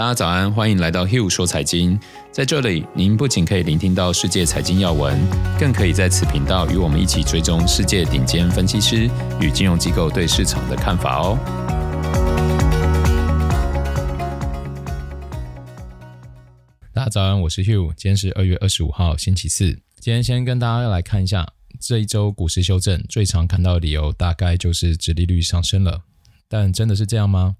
大家早安，欢迎来到 Hugh 说财经。在这里，您不仅可以聆听到世界财经要闻，更可以在此频道与我们一起追踪世界顶尖分析师与金融机构对市场的看法哦。大家早安，我是 Hugh，今天是二月二十五号，星期四。今天先跟大家来看一下这一周股市修正，最常看到的理由大概就是指利率上升了，但真的是这样吗？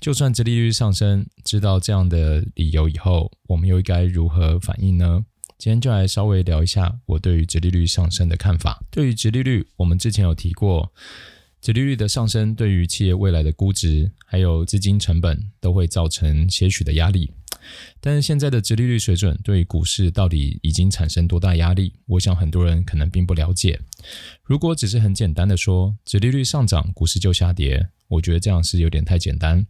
就算殖利率上升，知道这样的理由以后，我们又该如何反应呢？今天就来稍微聊一下我对于殖利率上升的看法。对于殖利率，我们之前有提过，殖利率的上升对于企业未来的估值还有资金成本都会造成些许的压力。但是现在的殖利率水准对于股市到底已经产生多大压力？我想很多人可能并不了解。如果只是很简单的说，殖利率上涨，股市就下跌。我觉得这样是有点太简单。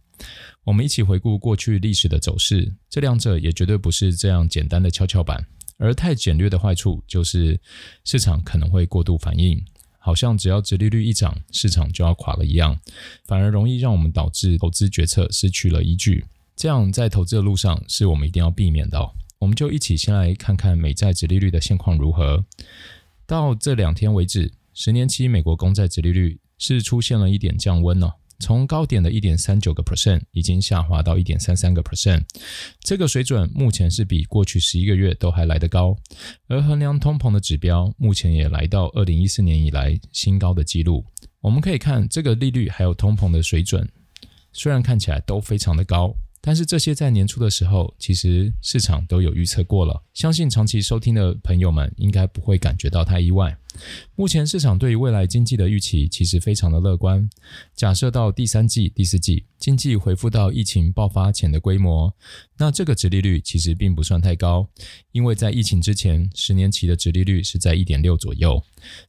我们一起回顾过去历史的走势，这两者也绝对不是这样简单的跷跷板。而太简略的坏处就是市场可能会过度反应，好像只要殖利率一涨，市场就要垮了一样，反而容易让我们导致投资决策失去了依据。这样在投资的路上是我们一定要避免的。我们就一起先来看看美债殖利率的现况如何。到这两天为止，十年期美国公债殖利率是出现了一点降温哦。从高点的一点三九个 percent 已经下滑到一点三三个 percent，这个水准目前是比过去十一个月都还来得高，而衡量通膨的指标目前也来到二零一四年以来新高的纪录。我们可以看这个利率还有通膨的水准，虽然看起来都非常的高。但是这些在年初的时候，其实市场都有预测过了。相信长期收听的朋友们应该不会感觉到太意外。目前市场对于未来经济的预期其实非常的乐观。假设到第三季、第四季经济恢复到疫情爆发前的规模，那这个殖利率其实并不算太高，因为在疫情之前，十年期的殖利率是在一点六左右。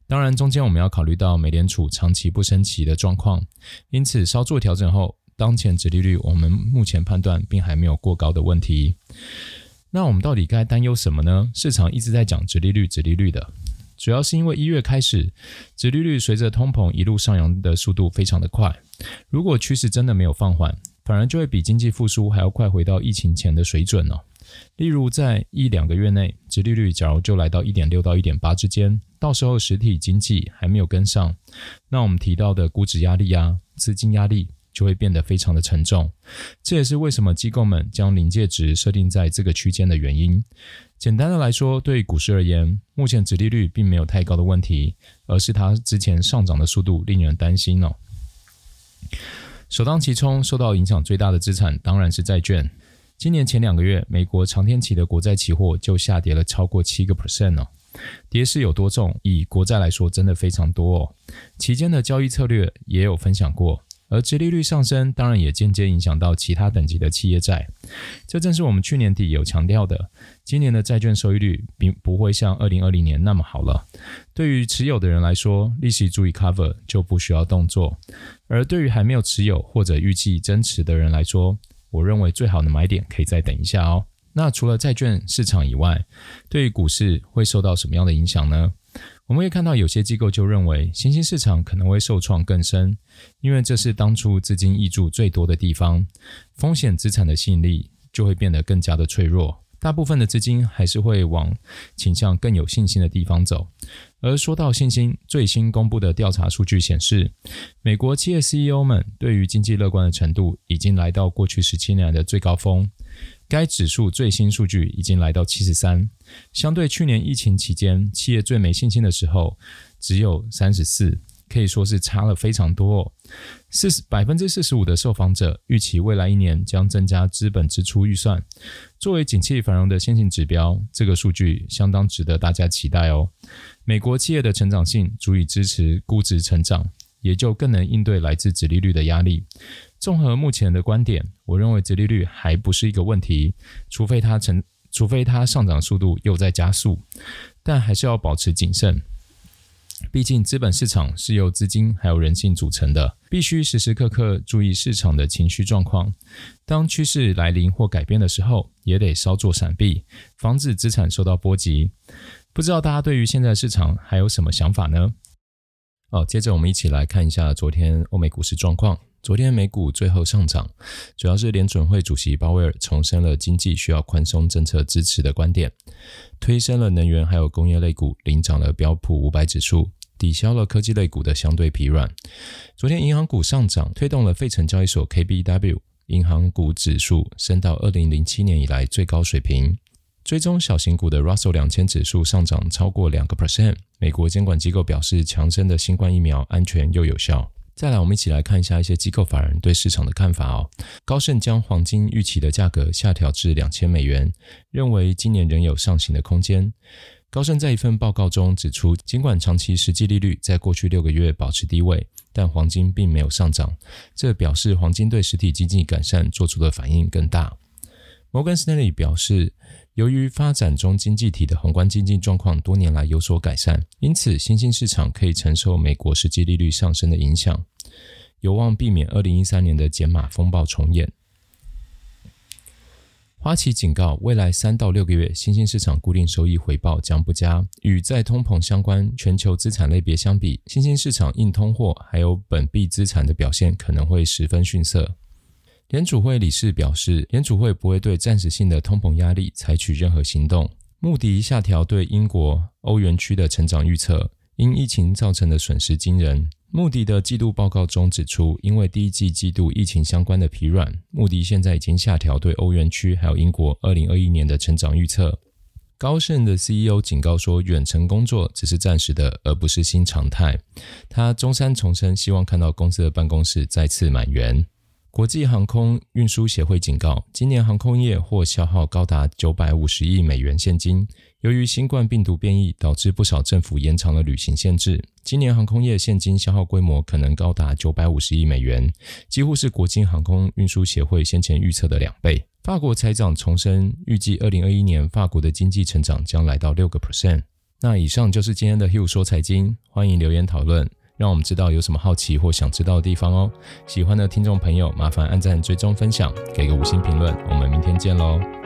当然，中间我们要考虑到美联储长期不升息的状况，因此稍作调整后。当前殖利率，我们目前判断并还没有过高的问题。那我们到底该担忧什么呢？市场一直在讲殖利率，殖利率的，主要是因为一月开始，殖利率随着通膨一路上扬的速度非常的快。如果趋势真的没有放缓，反而就会比经济复苏还要快回到疫情前的水准哦。例如在一两个月内，殖利率假如就来到一点六到一点八之间，到时候实体经济还没有跟上，那我们提到的估值压力啊，资金压力。就会变得非常的沉重，这也是为什么机构们将临界值设定在这个区间的原因。简单的来说，对股市而言，目前殖利率并没有太高的问题，而是它之前上涨的速度令人担心哦。首当其冲受到影响最大的资产当然是债券。今年前两个月，美国长天期的国债期货就下跌了超过七个 percent 哦，跌势有多重？以国债来说，真的非常多哦。期间的交易策略也有分享过。而殖利率上升，当然也间接影响到其他等级的企业债。这正是我们去年底有强调的，今年的债券收益率并不会像二零二零年那么好了。对于持有的人来说，利息足以 cover 就不需要动作；而对于还没有持有或者预计增持的人来说，我认为最好的买点可以再等一下哦。那除了债券市场以外，对于股市会受到什么样的影响呢？我们会看到有些机构就认为，新兴市场可能会受创更深，因为这是当初资金挹注最多的地方，风险资产的吸引力就会变得更加的脆弱，大部分的资金还是会往倾向更有信心的地方走。而说到信心，最新公布的调查数据显示，美国企业 CEO 们对于经济乐观的程度已经来到过去十七年的最高峰。该指数最新数据已经来到七十三，相对去年疫情期间企业最没信心的时候，只有三十四，可以说是差了非常多哦。四十百分之四十五的受访者预期未来一年将增加资本支出预算，作为景气繁荣的先行指标，这个数据相当值得大家期待哦。美国企业的成长性足以支持估值成长，也就更能应对来自殖利率的压力。综合目前的观点，我认为直利率还不是一个问题，除非它成，除非它上涨速度又在加速，但还是要保持谨慎。毕竟资本市场是由资金还有人性组成的，必须时时刻刻注意市场的情绪状况。当趋势来临或改变的时候，也得稍作闪避，防止资产受到波及。不知道大家对于现在市场还有什么想法呢？哦，接着我们一起来看一下昨天欧美股市状况。昨天美股最后上涨，主要是联准会主席鲍威尔重申了经济需要宽松政策支持的观点，推升了能源还有工业类股领涨了标普五百指数，抵消了科技类股的相对疲软。昨天银行股上涨，推动了费城交易所 KBW 银行股指数升到二零零七年以来最高水平。追踪小型股的 Russell 两千指数上涨超过两个 percent。美国监管机构表示，强生的新冠疫苗安全又有效。再来，我们一起来看一下一些机构法人对市场的看法哦。高盛将黄金预期的价格下调至两千美元，认为今年仍有上行的空间。高盛在一份报告中指出，尽管长期实际利率在过去六个月保持低位，但黄金并没有上涨，这表示黄金对实体经济改善做出的反应更大。摩根士丹利表示，由于发展中经济体的宏观经济状况多年来有所改善，因此新兴市场可以承受美国实际利率上升的影响，有望避免二零一三年的减码风暴重演。花旗警告，未来三到六个月新兴市场固定收益回报将不佳，与在通膨相关全球资产类别相比，新兴市场硬通货还有本币资产的表现可能会十分逊色。联储会理事表示，联储会不会对暂时性的通膨压力采取任何行动。穆迪下调对英国、欧元区的成长预测，因疫情造成的损失惊人。穆迪的季度报告中指出，因为第一季季度疫情相关的疲软，穆迪现在已经下调对欧元区还有英国二零二一年的成长预测。高盛的 CEO 警告说，远程工作只是暂时的，而不是新常态。他周三重申，希望看到公司的办公室再次满员。国际航空运输协会警告，今年航空业或消耗高达九百五十亿美元现金。由于新冠病毒变异，导致不少政府延长了旅行限制。今年航空业现金消耗规模可能高达九百五十亿美元，几乎是国际航空运输协会先前预测的两倍。法国财长重申，预计二零二一年法国的经济成长将来到六个 percent。那以上就是今天的 Hugh 说财经，欢迎留言讨论。让我们知道有什么好奇或想知道的地方哦。喜欢的听众朋友，麻烦按赞、追踪、分享，给个五星评论。我们明天见喽。